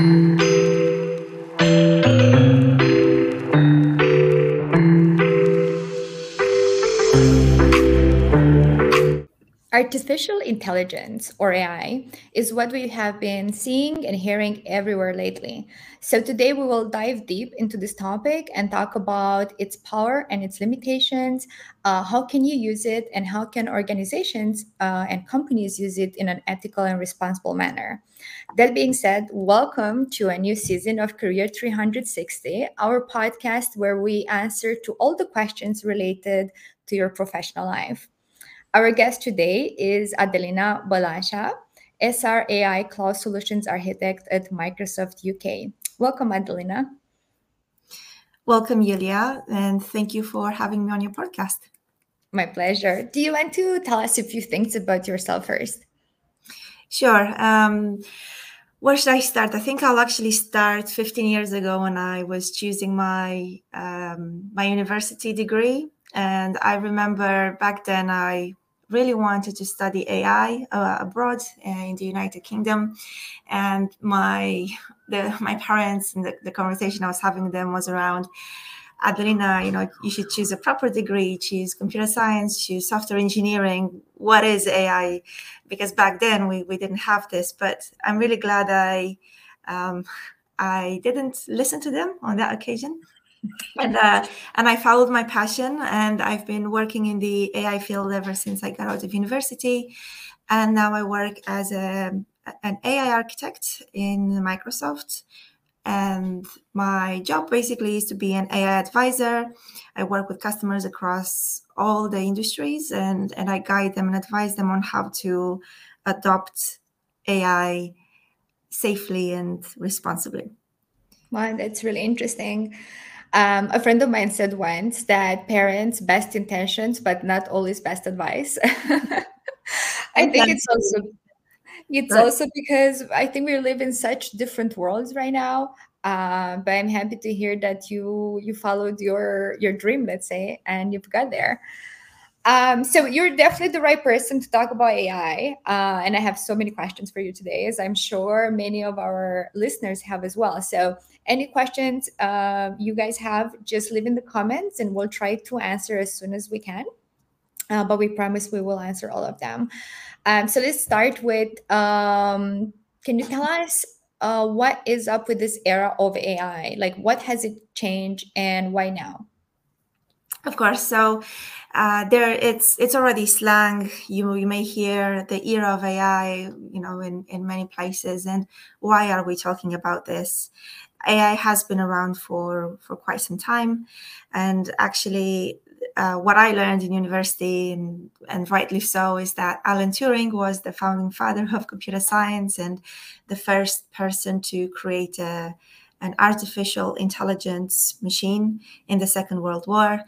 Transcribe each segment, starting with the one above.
Yeah. Artificial intelligence, or AI, is what we have been seeing and hearing everywhere lately. So, today we will dive deep into this topic and talk about its power and its limitations. Uh, how can you use it, and how can organizations uh, and companies use it in an ethical and responsible manner? That being said, welcome to a new season of Career 360, our podcast where we answer to all the questions related to your professional life. Our guest today is Adelina Balasa, SR AI Cloud Solutions Architect at Microsoft UK. Welcome, Adelina. Welcome, Yulia, and thank you for having me on your podcast. My pleasure. Do you want to tell us a few things about yourself first? Sure. Um, where should I start? I think I'll actually start 15 years ago when I was choosing my um, my university degree, and I remember back then I really wanted to study AI uh, abroad uh, in the United Kingdom, and my the my parents and the, the conversation I was having with them was around. Adelina, you know, you should choose a proper degree, choose computer science, choose software engineering. What is AI? Because back then we, we didn't have this, but I'm really glad I um, I didn't listen to them on that occasion and uh, and I followed my passion, and I've been working in the AI field ever since I got out of university, and now I work as a an AI architect in Microsoft. And my job basically is to be an AI advisor. I work with customers across all the industries, and and I guide them and advise them on how to adopt AI safely and responsibly. Wow, that's really interesting. Um, a friend of mine said once that parents' best intentions, but not always best advice. I think it's also it's also because I think we live in such different worlds right now. Uh, but I'm happy to hear that you you followed your your dream, let's say, and you've got there. Um, so you're definitely the right person to talk about AI. Uh, and I have so many questions for you today, as I'm sure many of our listeners have as well. So any questions uh, you guys have, just leave in the comments and we'll try to answer as soon as we can. Uh, but we promise we will answer all of them. Um, so let's start with um, can you tell us uh, what is up with this era of AI? Like, what has it changed and why now? Of course. So uh, there, it's it's already slang. You you may hear the era of AI, you know, in in many places. And why are we talking about this? AI has been around for for quite some time, and actually, uh, what I learned in university, and, and rightly so, is that Alan Turing was the founding father of computer science and the first person to create a, an artificial intelligence machine in the Second World War.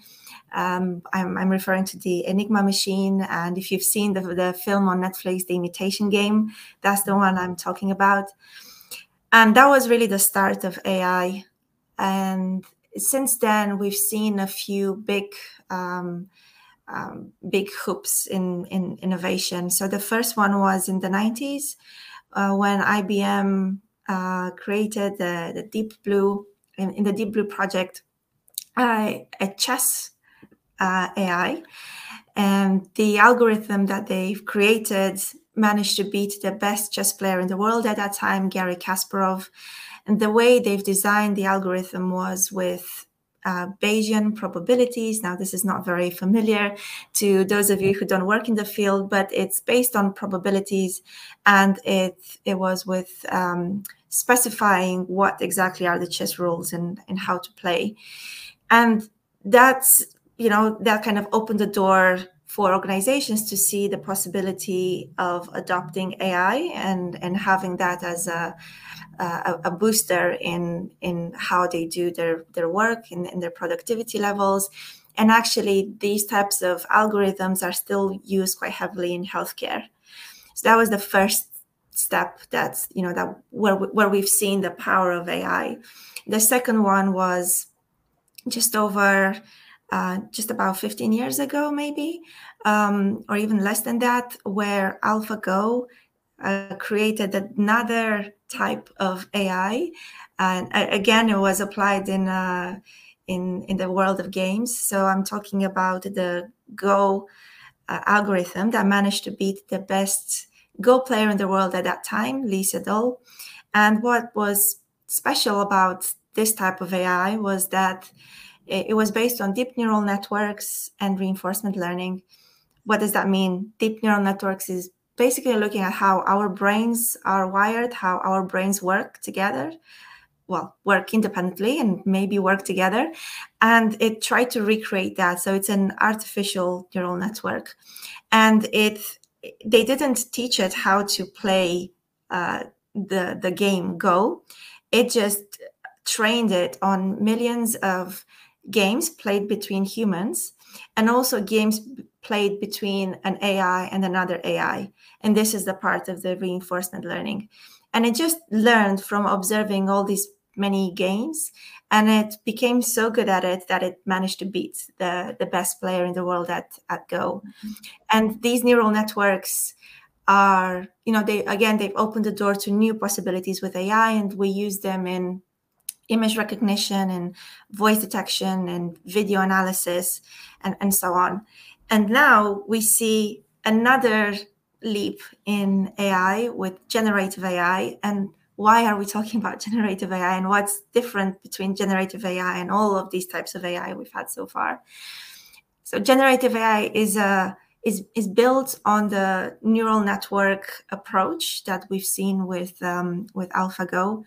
Um, I'm, I'm, referring to the Enigma machine. And if you've seen the, the film on Netflix, The Imitation Game, that's the one I'm talking about and that was really the start of AI. And since then, we've seen a few big, um, um, big hoops in, in innovation. So the first one was in the 90s uh, when IBM uh, created the, the Deep Blue, in, in the Deep Blue project, uh, a chess uh, AI. And the algorithm that they've created managed to beat the best chess player in the world at that time, Garry Kasparov. And the way they've designed the algorithm was with uh, Bayesian probabilities. Now, this is not very familiar to those of you who don't work in the field, but it's based on probabilities, and it it was with um, specifying what exactly are the chess rules and and how to play, and that's you know that kind of opened the door for organizations to see the possibility of adopting AI and, and having that as a, a, a booster in, in how they do their, their work and in their productivity levels. And actually, these types of algorithms are still used quite heavily in healthcare. So that was the first step that's you know that where where we've seen the power of AI. The second one was just over uh, just about 15 years ago, maybe, um, or even less than that, where AlphaGo uh, created another type of AI, and uh, again, it was applied in uh, in in the world of games. So I'm talking about the Go uh, algorithm that managed to beat the best Go player in the world at that time, Lee Sedol. And what was special about this type of AI was that it was based on deep neural networks and reinforcement learning. What does that mean? Deep neural networks is basically looking at how our brains are wired, how our brains work together, well, work independently and maybe work together. And it tried to recreate that. So it's an artificial neural network. And it they didn't teach it how to play uh, the the game Go. It just trained it on millions of games played between humans and also games played between an AI and another AI. And this is the part of the reinforcement learning. And it just learned from observing all these many games and it became so good at it that it managed to beat the, the best player in the world at, at Go. And these neural networks are, you know, they again, they've opened the door to new possibilities with AI and we use them in image recognition and voice detection and video analysis and, and so on. And now we see another leap in AI with generative AI. And why are we talking about generative AI and what's different between generative AI and all of these types of AI we've had so far? So generative AI is a is, is built on the neural network approach that we've seen with um, with AlphaGo.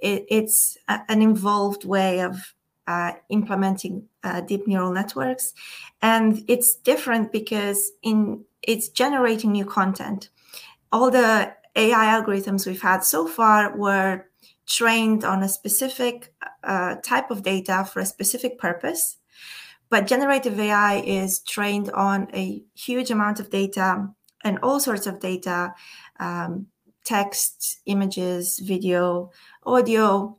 It, it's a, an involved way of uh, implementing uh, deep neural networks, and it's different because in it's generating new content. All the AI algorithms we've had so far were trained on a specific uh, type of data for a specific purpose but generative AI is trained on a huge amount of data and all sorts of data um, text, images, video, audio,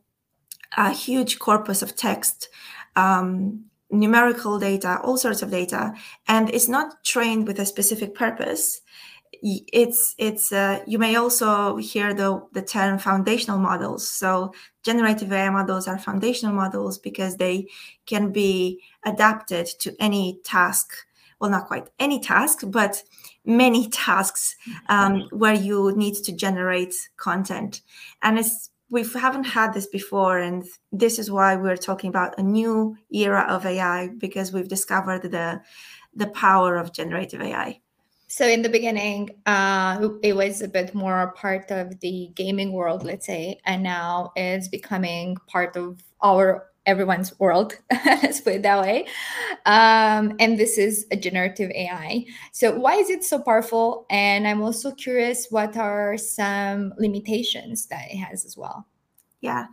a huge corpus of text, um, numerical data, all sorts of data. And it's not trained with a specific purpose it's it's uh, you may also hear the the term foundational models. So generative ai models are foundational models because they can be adapted to any task. Well not quite any task but many tasks um, where you need to generate content. And it's we haven't had this before and this is why we're talking about a new era of ai because we've discovered the the power of generative ai so in the beginning, uh, it was a bit more part of the gaming world, let's say, and now it's becoming part of our everyone's world. let's put it that way. Um, and this is a generative AI. So why is it so powerful? And I'm also curious, what are some limitations that it has as well? Yeah,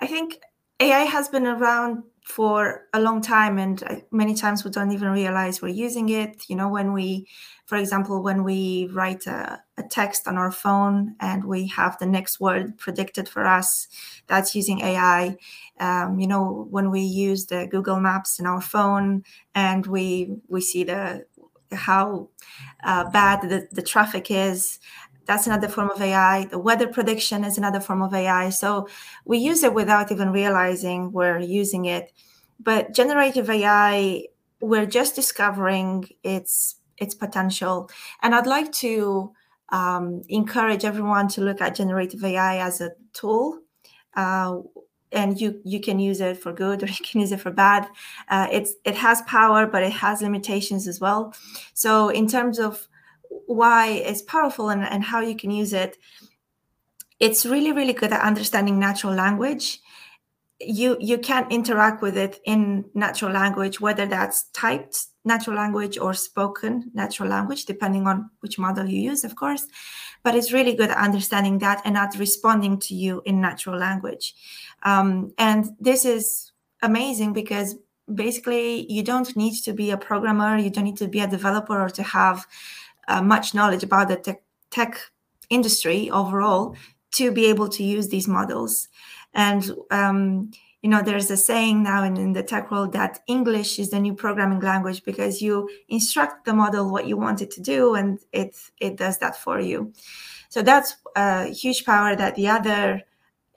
I think AI has been around for a long time, and uh, many times we don't even realize we're using it. You know, when we for example, when we write a, a, text on our phone and we have the next word predicted for us, that's using AI. Um, you know, when we use the Google Maps in our phone and we we see the how uh, bad the, the traffic is, that's another form of AI. The weather prediction is another form of AI. So we use it without even realizing we're using it. But generative AI, we're just discovering its its potential. And I'd like to um, encourage everyone to look at generative AI as a tool. Uh, and you you can use it for good or you can use it for bad. Uh, it's it has power, but it has limitations as well. So in terms of why it's powerful and, and how you can use it, it's really really good at understanding natural language. You you can interact with it in natural language whether that's typed natural language or spoken natural language depending on which model you use of course. But it's really good at understanding that and at responding to you in natural language. Um, and this is amazing because basically you don't need to be a programmer you don't need to be a developer or to have uh, much knowledge about the tech, tech industry overall to be able to use these models and um, you know, there's a saying now in, in the tech world that English is the new programming language because you instruct the model what you want it to do, and it it does that for you. So that's a huge power that the other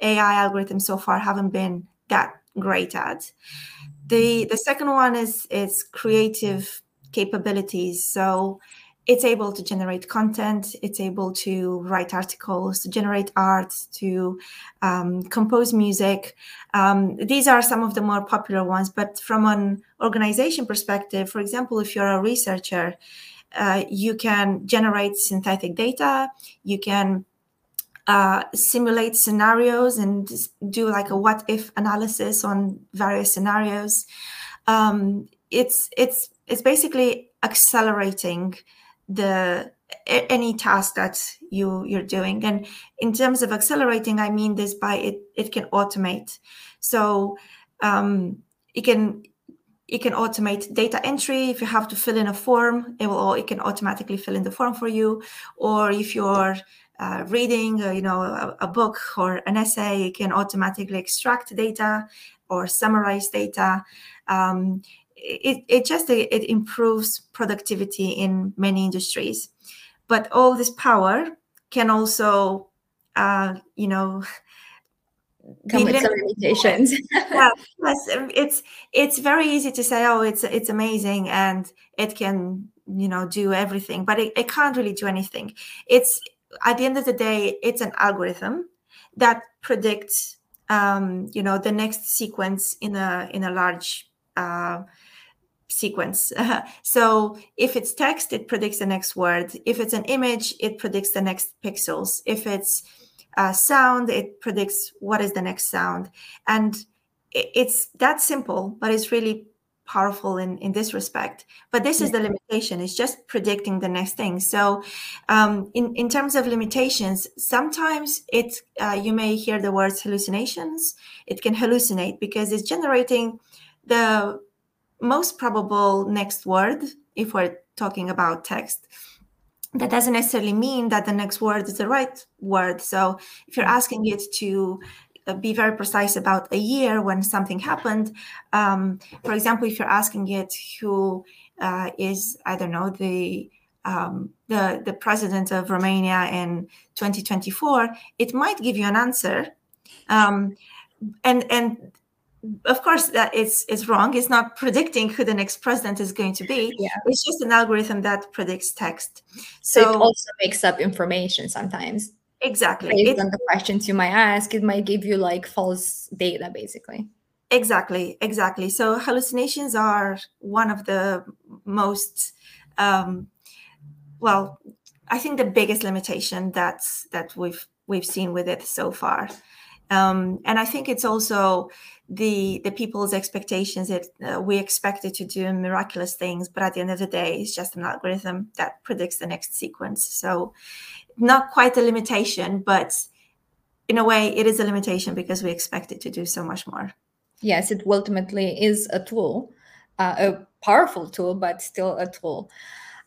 AI algorithms so far haven't been that great at. The the second one is is creative capabilities. So it's able to generate content it's able to write articles to generate art to um, compose music. Um, these are some of the more popular ones but from an organization perspective for example if you're a researcher uh, you can generate synthetic data you can uh, simulate scenarios and do like a what if analysis on various scenarios. Um, it's it's it's basically accelerating the any task that you you're doing. And in terms of accelerating i mean this by it it can automate. So um, it can it can automate data entry. If you have to fill in a form it will it can automatically fill in the form for you. Or if you're uh, reading uh, you know a, a, book or an essay it can automatically extract data or summarize data. Um, it, it just it improves productivity in many industries. But all this power can also uh, you know come with some limitations. Yeah, yes it's it's very easy to say oh it's it's amazing and it can you know do everything but it, it can't really do anything. It's at the end of the day it's an algorithm that predicts um, you know the next sequence in a in a large uh, sequence. so if it's text, it predicts the next word. If it's an image, it predicts the next pixels. If it's uh, sound, it predicts what is the next sound. And it's that simple, but it's really powerful in, in this respect. But this yeah. is the limitation. It's just predicting the next thing. So um, in, in terms of limitations, sometimes it uh, you may hear the words hallucinations. It can hallucinate because it's generating the most probable next word if we're talking about text that doesn't necessarily mean that the next word is the right word. So if you're asking it to uh, be very precise about a year when something happened um, for example if you're asking it who uh, is i don't know the um, the the president of romania in 2024 it might give you an answer. Um, and and of course that it's it's wrong. It's not predicting who the next president is going to be. Yeah. it's just an algorithm that predicts text. So, so it also makes up information sometimes. Exactly. Based on the questions you might ask it might give you like false data basically. Exactly. Exactly. So hallucinations are one of the most um, well i think the biggest limitation that's that we've we've seen with it so far um, and I think it's also the the people's expectations that uh, we expect it to do miraculous things, but at the end of the day, it's just an algorithm that predicts the next sequence. So, not quite a limitation, but in a way, it is a limitation because we expect it to do so much more. Yes, it ultimately is a tool, uh, a powerful tool, but still a tool.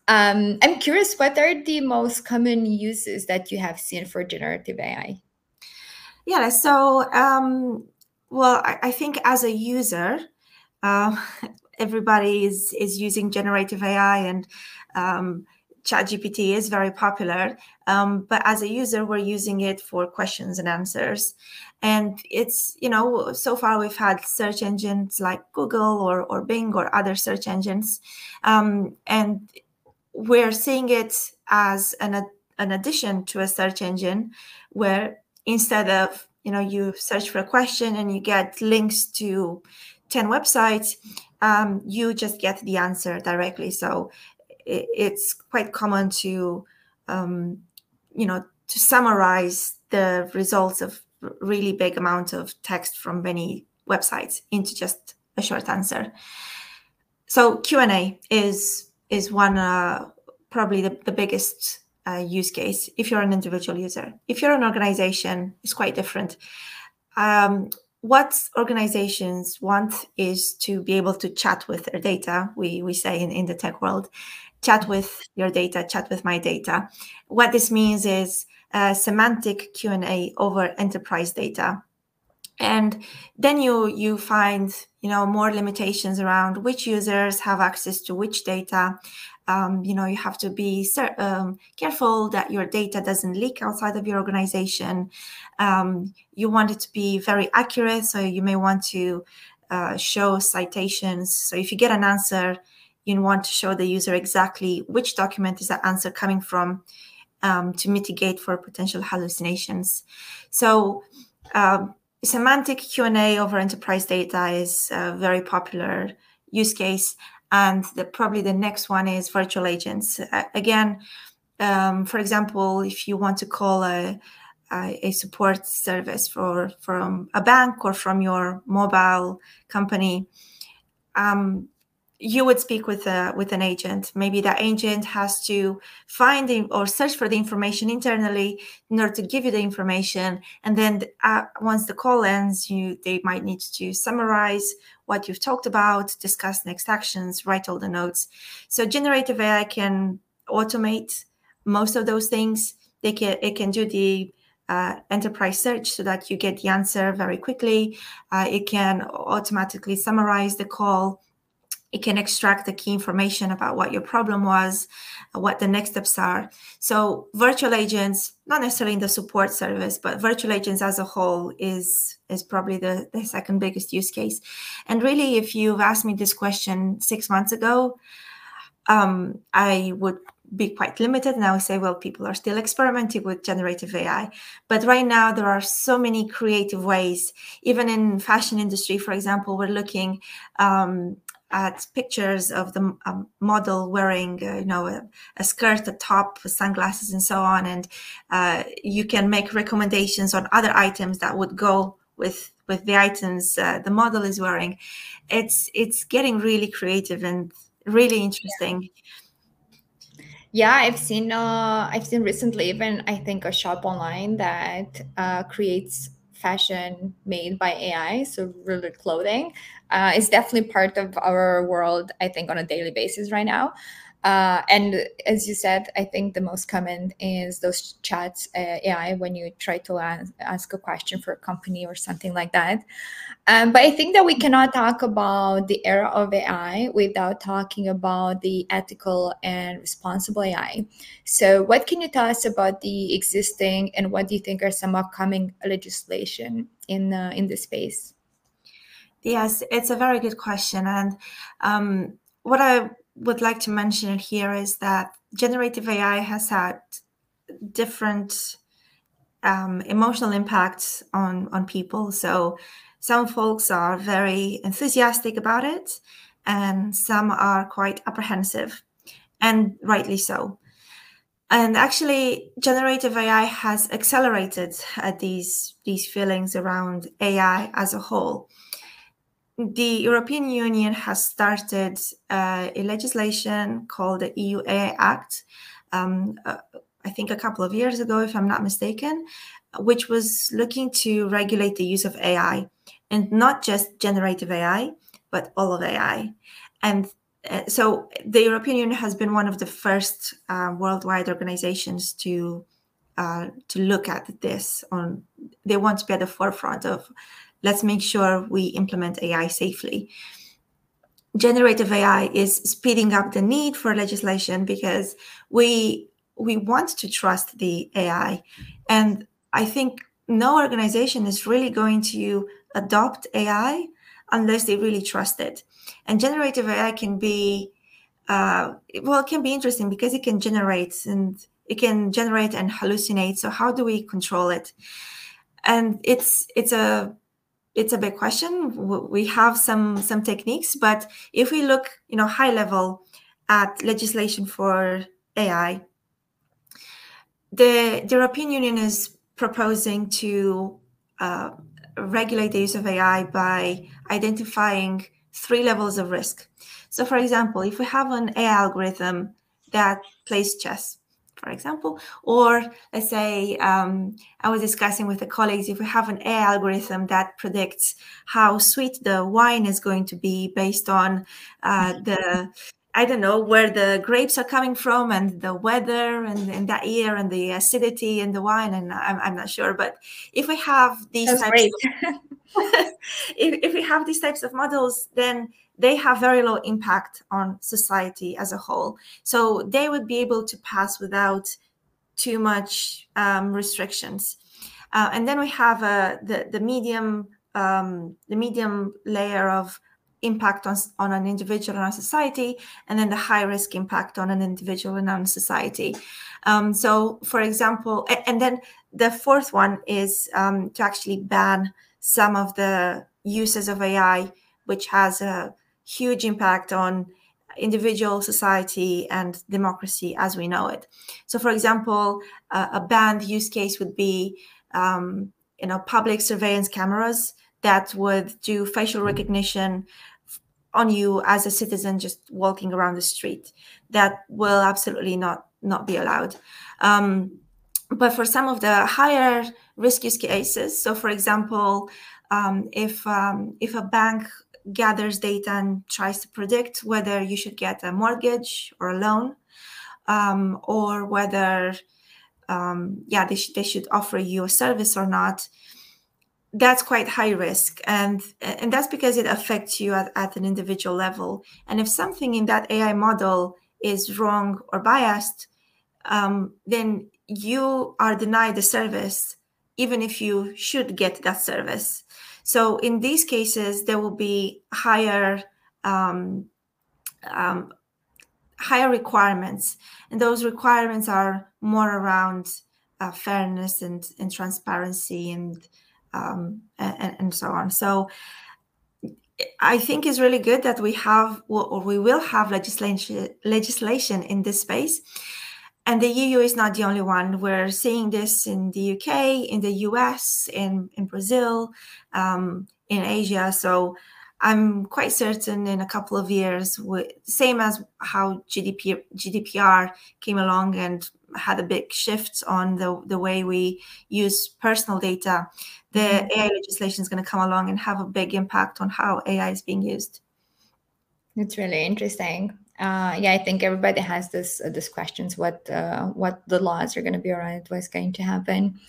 Um, I'm curious, what are the most common uses that you have seen for generative AI? Yeah, so um, well, I, I, think as a user, uh, everybody is is using generative AI and um, ChatGPT is very popular. Um, but as a user, we're using it for questions and answers. And it's, you know, so far we've had search engines like Google or, or Bing or other search engines. Um, and we're seeing it as an, an addition to a search engine where instead of you know you search for a question and you get links to 10 websites um, you just get the answer directly. So it, it's quite common to um, you know to summarize the results of really big amount of text from many websites into just a short answer. So q&a is is one uh, probably the, the biggest uh, use case if you're an individual user. If you're an organization, it's quite different. Um, what organizations want is to be able to chat with their data. We, we say in, in the tech world, chat with your data, chat with my data. What this means is semantic Q&A over enterprise data. And then you you find you know more limitations around which users have access to which data Um, you know, you have to be um, careful that your data doesn't leak outside of your organization. Um, you want it to be very accurate, so you may want to uh, show citations. So if you get an answer, you want to show the user exactly which document is that answer coming from um, to mitigate for potential hallucinations. So um, semantic Q&A over enterprise data is a very popular use case. And the, probably the next one is virtual agents. Uh, again, um, for example, if you want to call a, a, support service for from a bank or from your mobile company, um, you would speak with a, with an agent. Maybe that agent has to find the, or search for the information internally in order to give you the information. And then uh, once the call ends, you they might need to summarize what you've talked about, discuss next actions, write all the notes. So generative AI can automate most of those things. They can it can do the uh, enterprise search so that you get the answer very quickly. Uh, it can automatically summarize the call it can extract the key information about what your problem was, uh, what the next steps are. So virtual agents, not necessarily in the support service, but virtual agents as a whole is is probably the, the second biggest use case. And really, if you've asked me this question six months ago, um, I would be quite limited. And I would say, well, people are still experimenting with generative AI. But right now, there are so many creative ways. Even in fashion industry, for example, we're looking um, at pictures of the um, model wearing, uh, you know, a, a, skirt, a top, sunglasses, and so on, and uh, you can make recommendations on other items that would go with with the items uh, the model is wearing. It's it's getting really creative and really interesting. Yeah, I've seen uh, I've seen recently even I think a shop online that uh, creates fashion made by AI, so really clothing, uh, is definitely part of our world, I think, on a daily basis right now. Uh, and as you said, I think the most common is those chats uh, AI when you try to ask a question for a company or something like that. Um, but I think that we cannot talk about the era of AI without talking about the ethical and responsible AI. So, what can you tell us about the existing and what do you think are some upcoming legislation in uh, in this space? Yes, it's a very good question, and um, what I would like to mention here is that generative AI has had different um, emotional impacts on on people. So some folks are very enthusiastic about it, and some are quite apprehensive, and rightly so. And actually, generative AI has accelerated uh, these these feelings around AI as a whole the European Union has started uh, a legislation called the EU AI Act, um, uh, I think a couple of years ago, if I'm not mistaken, which was looking to regulate the use of AI and not just generative AI, but all of AI. And uh, so the European Union has been one of the first uh, worldwide organizations to uh, to look at this. On they want to be at the forefront of let's make sure we implement AI safely. Generative AI is speeding up the need for legislation because we we want to trust the AI. And I think no organization is really going to adopt AI unless they really trust it. And generative AI can be, uh, well, it can be interesting because it can generate and it can generate and hallucinate. So how do we control it? And it's it's a it's a big question. We have some some techniques, but if we look, you know, high level at legislation for AI, the, the European Union is proposing to uh, regulate the use of AI by identifying three levels of risk. So, for example, if we have an AI algorithm that plays chess, for example. Or let's say um, I was discussing with the colleagues if we have an AI algorithm that predicts how sweet the wine is going to be based on uh, the I don't know where the grapes are coming from and the weather and in that year and the acidity in the wine. And I'm, I'm not sure. But if we have these That's types of, if, if we have these types of models, then they have very low impact on society as a whole. So they would be able to pass without too much um, restrictions. Uh, and then we have uh, the, the medium um, the medium layer of impact on, on an individual and on society, and then the high risk impact on an individual and on society. Um, so, for example, and then the fourth one is um, to actually ban some of the uses of AI, which has a huge impact on individual society and democracy as we know it. So, for example, uh, a banned use case would be, um, you know, public surveillance cameras that would do facial recognition on you as a citizen just walking around the street. That will absolutely not not be allowed. Um, but for some of the higher risk use cases, so for example, um, if um, if a bank gathers data and tries to predict whether you should get a mortgage or a loan, um, or whether um, yeah they, sh- they should offer you a service or not, that's quite high risk. And and that's because it affects you at, at an individual level. And if something in that ai model is wrong or biased um, then you are denied the service even if you should get that service so in these cases there will be higher um, um, higher requirements and those requirements are more around uh, fairness and, and transparency and um, and, and so on. So I think it's really good that we have or we will have legislation legislation in this space. And the EU is not the only one. We're seeing this in the UK, in the US, in, in Brazil, um, in Asia. So I'm quite certain in a couple of years, same as how GDP, GDPR came along and had a big shift on the, the way we use personal data, the mm-hmm. AI legislation is going to come along and have a big impact on how AI is being used. It's really interesting. Uh, yeah, I think everybody has this uh, questions what uh, what the laws are going to be around what's going to happen.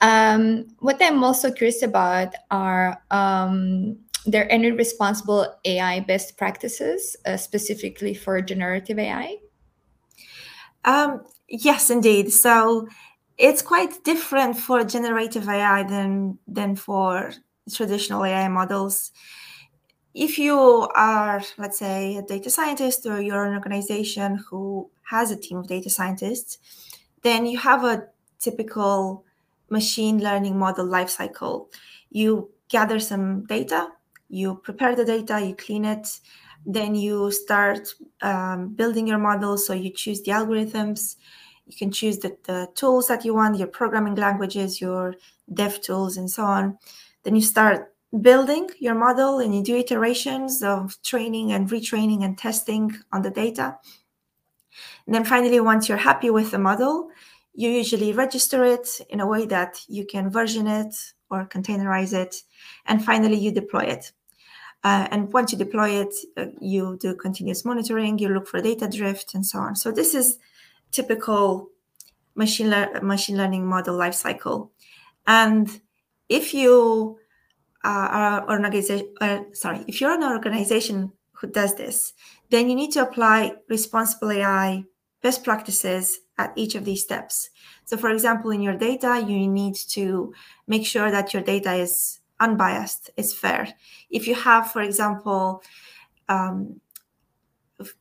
Um, what I'm also curious about are um, there any responsible AI best practices uh, specifically for generative AI? Um, yes, indeed. So it's quite different for generative AI than than for traditional AI models. If you are, let's say, a data scientist or you're an organization who has a team of data scientists, then you have a typical machine learning model lifecycle. You gather some data, you prepare the data, you clean it, then you start um, building your model. So you choose the algorithms, you can choose the, the tools that you want, your programming languages, your dev tools, and so on. Then you start building your model and you do iterations of training and retraining and testing on the data. And then finally, once you're happy with the model, you usually register it in a way that you can version it or containerize it. And finally, you deploy it. Uh, and once you deploy it, uh, you do continuous monitoring, you look for data drift, and so on. So this is typical machine, le- machine learning model lifecycle. And if you uh, an organization, uh, sorry, if you're an organization who does this, then you need to apply responsible AI best practices at each of these steps. So, for example, in your data, you need to make sure that your data is unbiased, is fair. If you have, for example, um,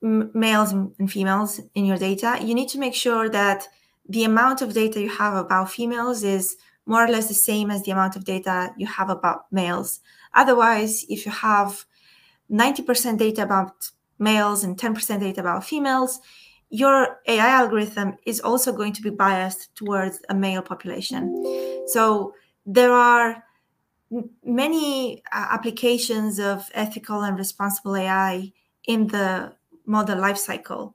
males and females in your data, you need to make sure that the amount of data you have about females is more or less the same as the amount of data you have about males. Otherwise, if you have 90% data about males and 10% data about females, your AI algorithm is also going to be biased towards a male population. So there are many uh, applications of ethical and responsible AI in the model lifecycle.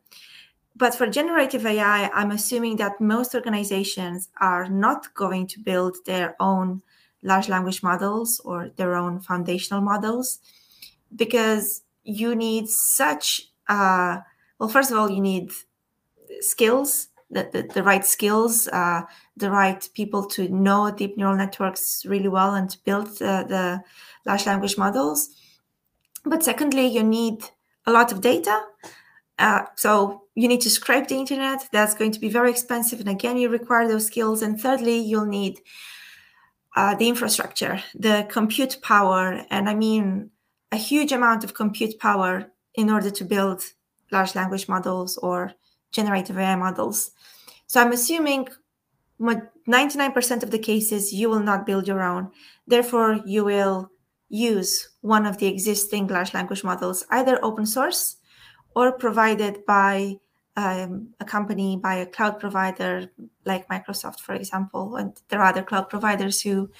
But for generative AI, I'm assuming that most organizations are not going to build their own large language models or their own foundational models because you need such a well, first of all, you need skills, the, the, the right skills, uh, the right people to know deep neural networks really well and to build uh, the large language models. But secondly, you need a lot of data. Uh, so you need to scrape the internet. That's going to be very expensive. And again, you require those skills. And thirdly, you'll need uh, the infrastructure, the compute power. And I mean, a huge amount of compute power in order to build large language models or generative AI models. So I'm assuming 99% of the cases you will not build your own. Therefore, you will use one of the existing large language models, either open source or provided by um, a company, by a cloud provider like Microsoft, for example. And there are other cloud providers who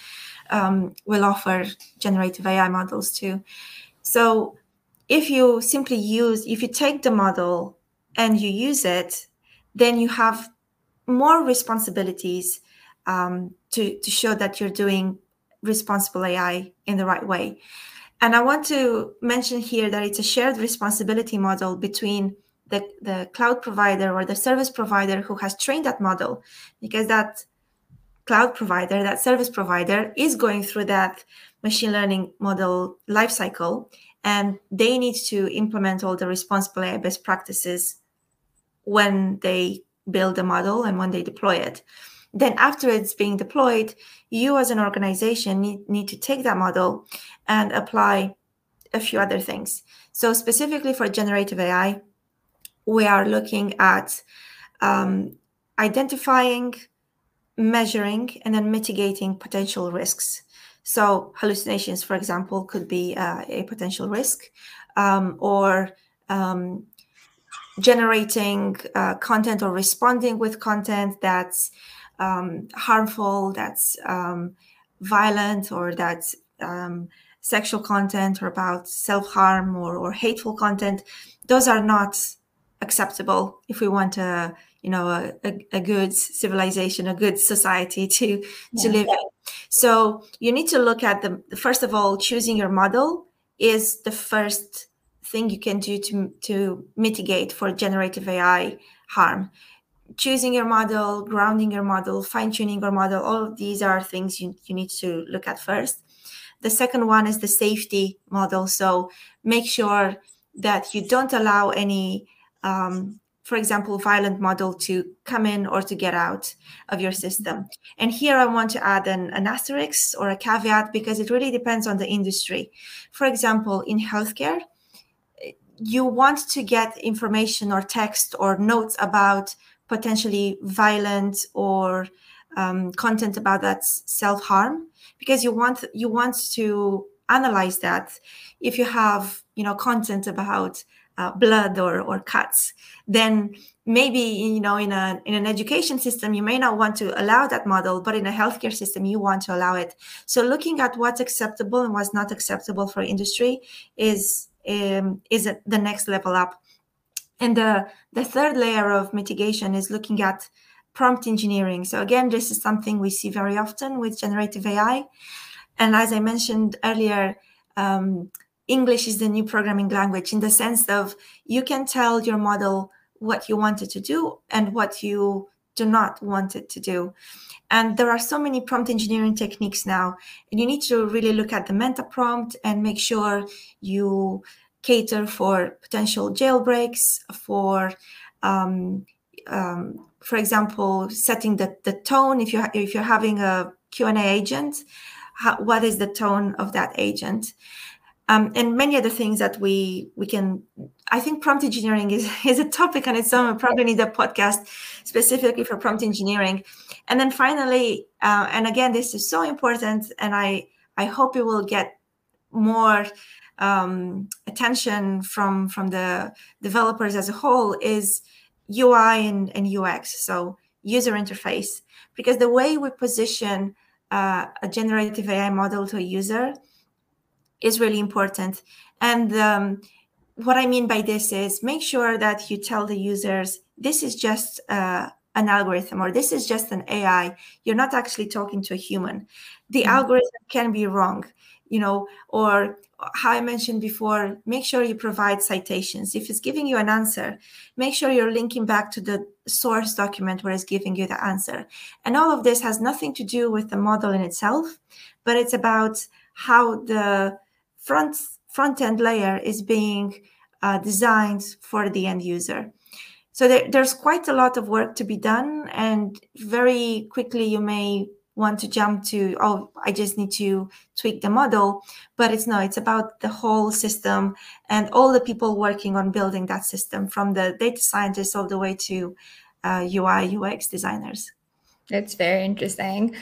um, will offer generative AI models too. So if you simply use, if you take the model and you use it, then you have more responsibilities um, to, to show that you're doing responsible AI in the right way. And I want to mention here that it's a shared responsibility model between the, the cloud provider or the service provider who has trained that model, because that cloud provider, that service provider, is going through that machine learning model lifecycle, and they need to implement all the responsible AI best practices when they build a model and when they deploy it. Then, after it's being deployed, you as an organization need, need to take that model and apply a few other things. So, specifically for generative AI, we are looking at um, identifying, measuring, and then mitigating potential risks. So, hallucinations, for example, could be uh, a potential risk, um, or um, generating uh, content or responding with content that's um, harmful, that's um, violent, or that's um, sexual content or about self harm or, or hateful content, those are not acceptable if we want a you know a, a, a good civilization a good society to to live in. So you need to look at the first of all choosing your model is the first thing you can do to to mitigate for generative ai harm choosing your model, grounding your model, fine tuning your model, all of these are things you, you need to look at first. The second one is the safety model. So make sure that you don't allow any, um, for example, violent model to come in or to get out of your system. And here I want to add an, an asterisk or a caveat because it really depends on the industry. For example, in healthcare, you want to get information or text or notes about potentially violent or um, content about that self harm because you want you want to analyze that. If you have you know content about uh, blood or, or cuts then maybe you know in a in an education system you may not want to allow that model but in a healthcare system you want to allow it. So looking at what's acceptable and what's not acceptable for industry is um, is the next level up and the, the third layer of mitigation is looking at prompt engineering. So again, this is something we see very often with generative AI. And as I mentioned earlier, um, English is the new programming language in the sense of you can tell your model what you want it to do and what you do not want it to do. And there are so many prompt engineering techniques now, and you need to really look at the meta prompt and make sure you cater for potential jailbreaks, for um, um, for example, setting the, the tone. If you if you're having a Q&A agent, how, what is the tone of that agent? Um, and many other things that we we can. I think prompt engineering is is a topic on its own. We probably need a podcast specifically for prompt engineering. And then finally, uh, and again, this is so important, and I I hope you will get more um, attention from from the developers as a whole is UI and, and UX, so user interface, because the way we position uh, a generative AI model to a user is really important. And um, what I mean by this is make sure that you tell the users this is just a, an algorithm or this is just an AI, you're not actually talking to a human. The mm-hmm. algorithm can be wrong, you know, or how I mentioned before, make sure you provide citations. If it's giving you an answer, make sure you're linking back to the source document where it's giving you the answer. And all of this has nothing to do with the model in itself, but it's about how the front front end layer is being uh, designed for the end user. So there, there's quite a lot of work to be done, and very quickly you may want to jump to oh i just need to tweak the model but it's no it's about the whole system and all the people working on building that system from the data scientists all the way to uh, ui ux designers that's very interesting.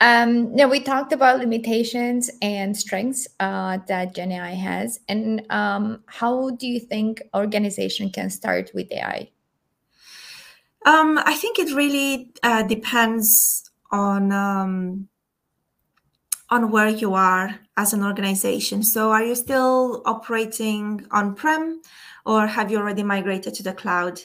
Um, now we talked about limitations and strengths uh, that Gen AI has, and um, how do you think organization can start with AI? Um, I think it really uh, depends on um, on where you are as an organization. So, are you still operating on prem, or have you already migrated to the cloud?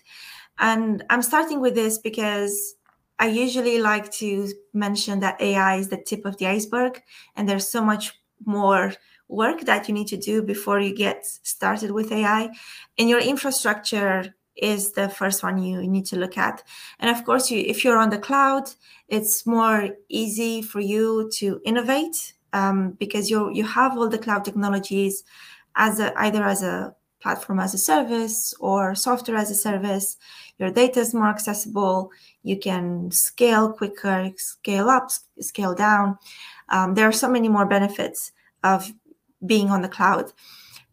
And I'm starting with this because I usually like to mention that AI is the tip of the iceberg, and there's so much more work that you need to do before you get started with AI. And your infrastructure is the first one you need to look at. And of course, you, if you're on the cloud, it's more easy for you to innovate um, because you you have all the cloud technologies as a, either as a platform as a service or software as a service. Your data is more accessible. You can scale quicker, scale up, scale down. Um, there are so many more benefits of being on the cloud.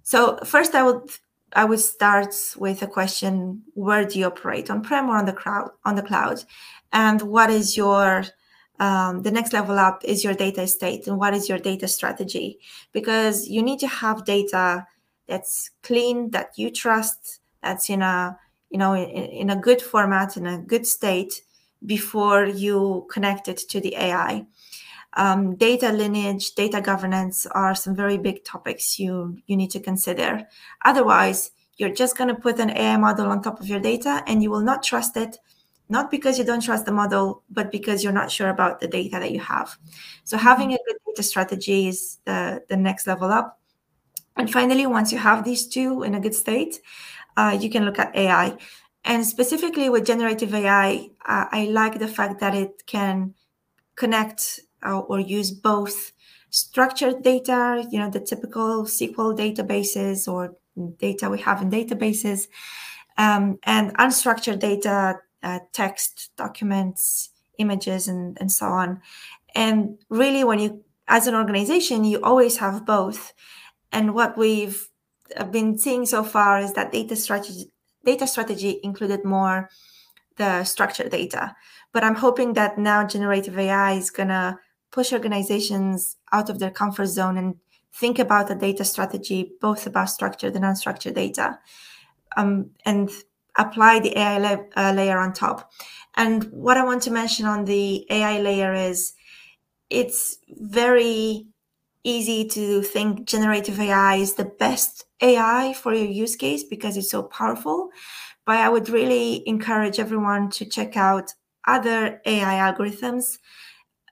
So first, I would I would start with a question: Where do you operate, on prem or on the cloud? On the cloud, and what is your um, the next level up is your data estate and what is your data strategy because you need to have data that's clean that you trust that's in a you know in, in a good format in a good state before you connect it to the ai um, data lineage, data governance are some very big topics you you need to consider. Otherwise, you're just going to put an AI model on top of your data, and you will not trust it, not because you don't trust the model, but because you're not sure about the data that you have. So having a good data strategy is the the next level up. And finally, once you have these two in a good state, uh, you can look at AI. And specifically with generative AI, uh, I like the fact that it can connect uh, or use both structured data, you know, the typical SQL databases or data we have in databases, um, and unstructured data, uh, text, documents, images, and, and so on. And really, when you, as an organization, you always have both. And what we've uh, been seeing so far is that data strategy, data strategy included more the structured data. But I'm hoping that now generative AI is gonna push organizations out of their comfort zone and think about a data strategy, both about structured and unstructured data, um, and apply the AI la- uh, layer on top. And what I want to mention on the AI layer is it's very easy to think generative AI is the best AI for your use case because it's so powerful. But I would really encourage everyone to check out other AI algorithms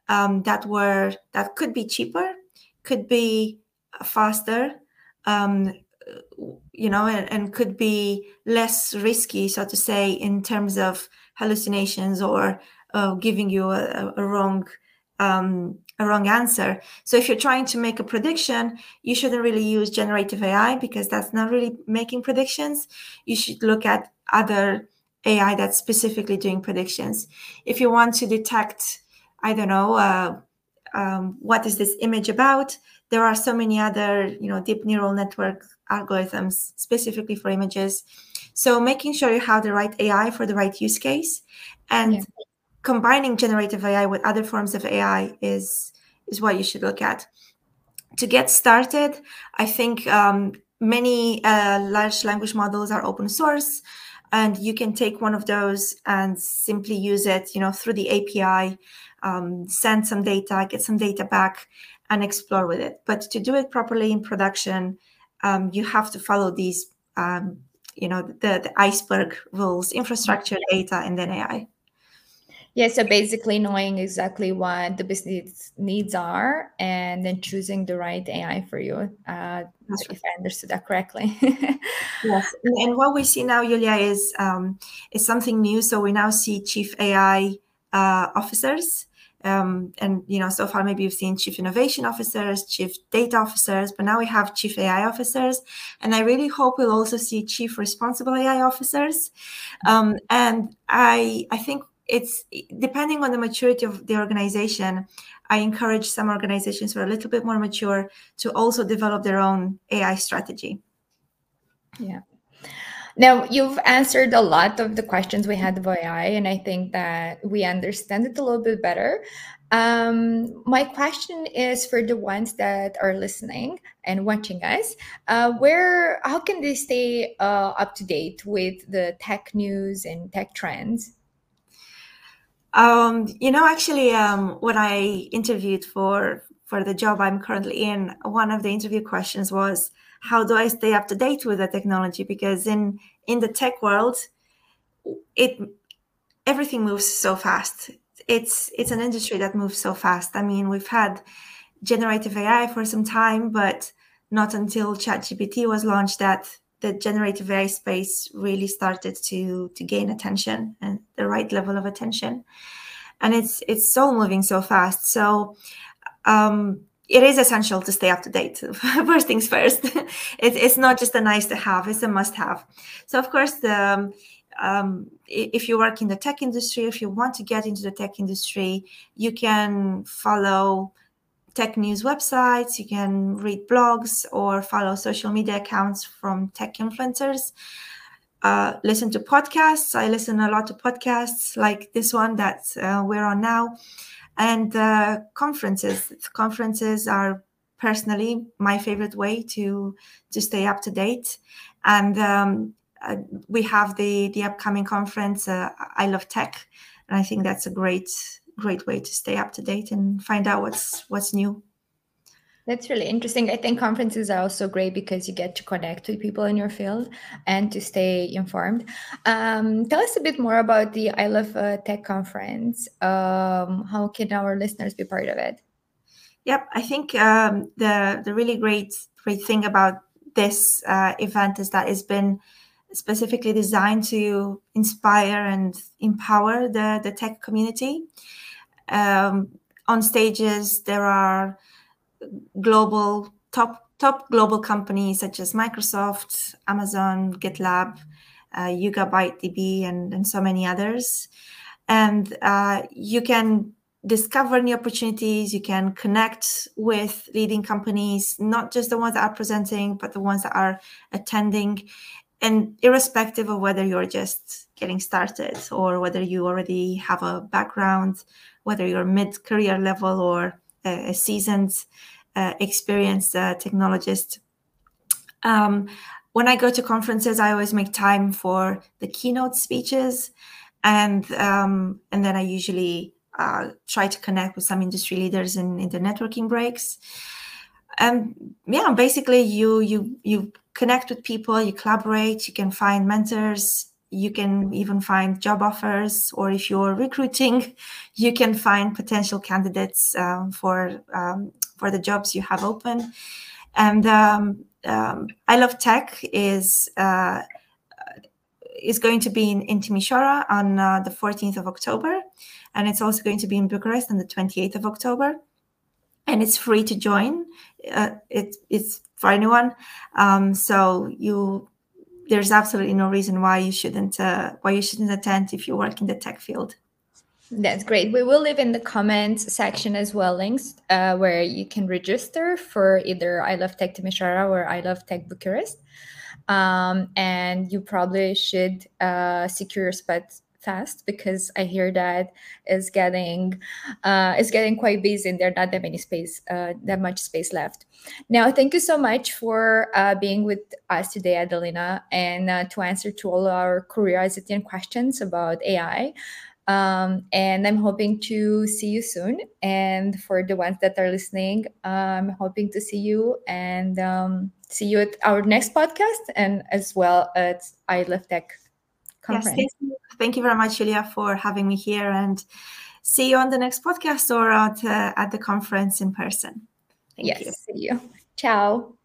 um, that were that could be cheaper, could be faster, um, you know, and, and, could be less risky, so to say, in terms of hallucinations or uh, giving you a, a wrong um, a wrong answer. So if you're trying to make a prediction, you shouldn't really use generative AI because that's not really making predictions. You should look at other AI that's specifically doing predictions. If you want to detect I don't know, uh, um, what is this image about? There are so many other, you know, deep neural network algorithms specifically for images. So making sure you have the right AI for the right use case, and yeah. combining generative AI with other forms of AI is is what you should look at. To get started, I think um, many uh, large language models are open source and you can take one of those and simply use it you know through the api um, send some data, get some data back, and explore with it. But to do it properly in production, um, you have to follow these, um, you know, the, the iceberg rules: infrastructure, data, and then AI. Yeah, so basically knowing exactly what the business needs are and then choosing the right AI for you, uh, if I understood that correctly. yes, and what we see now, Julia, is um, is something new. So we now see chief AI uh, officers. Um, and you know, so far maybe you've seen chief innovation officers, chief data officers, but now we have chief AI officers, and I really hope we'll also see chief responsible AI officers. Um, and I I think it's depending on the maturity of the organization i encourage some organizations who are a little bit more mature to also develop their own ai strategy yeah now you've answered a lot of the questions we had of ai and i think that we understand it a little bit better. Um, my question is for the ones that are listening and watching us. Uh, where how can they stay uh, up to date with the tech news and tech trends? Um, you know, actually, um, when I interviewed for for the job I'm currently in, one of the interview questions was, "How do I stay up to date with the technology?" Because in in the tech world, it everything moves so fast. It's it's an industry that moves so fast. I mean, we've had generative AI for some time, but not until ChatGPT was launched that the generative AI space really started to to gain attention and the right level of attention, and it's it's so moving so fast. So um, it is essential to stay up to date. first things first, it, it's not just a nice to have; it's a must have. So of course the um, um, if you work in the tech industry, if you want to get into the tech industry, you can follow tech news websites, you can read blogs or follow social media accounts from tech influencers. Uh, listen to podcasts. I listen a lot to podcasts like this one that uh, we're on now, and uh, conferences. Conferences are personally my favorite way to to stay up to date. And um, uh, we have the the upcoming conference. Uh, I love tech, and I think that's a great great way to stay up to date and find out what's what's new. That's really interesting. I think conferences are also great because you get to connect with people in your field and to stay informed. Um, tell us a bit more about the I Love uh, Tech conference. Um, how can our listeners be part of it? Yep, I think um, the the really great great thing about this uh, event is that it's been specifically designed to inspire and empower the the tech community. Um, on stages, there are global top top global companies such as Microsoft, Amazon, GitLab, uh, YugabyteDB, and, and so many others. And uh, you can discover new opportunities. You can connect with leading companies, not just the ones that are presenting, but the ones that are attending. And irrespective of whether you're just getting started or whether you already have a background, whether you're mid career level or a, seasoned uh, experienced uh, technologist. Um, when I go to conferences, I always make time for the keynote speeches, and um, and then I usually uh, try to connect with some industry leaders in, in the networking breaks. And yeah, basically, you you you connect with people, you collaborate, you can find mentors, you can even find job offers, or if you're recruiting, you can find potential candidates um, for um, for the jobs you have open. And um, um, I Love Tech is uh, is going to be in, in Timisoara on uh, the 14th of October, and it's also going to be in Bucharest on the 28th of October. And it's free to join. Uh, it, it's for anyone. Um, so you there's absolutely no reason why you shouldn't uh, why you shouldn't attend if you work in the tech field. That's great. We will leave in the comments section as well links uh, where you can register for either I Love Tech Timisoara or I Love Tech Bucharest. Um, and you probably should uh, secure your spot fast because I hear that is getting uh, is getting quite busy and there are not that many space uh, that much space left. Now, thank you so much for uh, being with us today, Adelina, and uh, to answer to all our curiosity and questions about AI. Um, and I'm hoping to see you soon. And for the ones that are listening, I'm hoping to see you and um, see you at our next podcast and as well at I Love Tech conference. Yes, thank, you. thank you very much, Julia, for having me here and see you on the next podcast or at, uh, at the conference in person. Thank yes, you. see you. Ciao.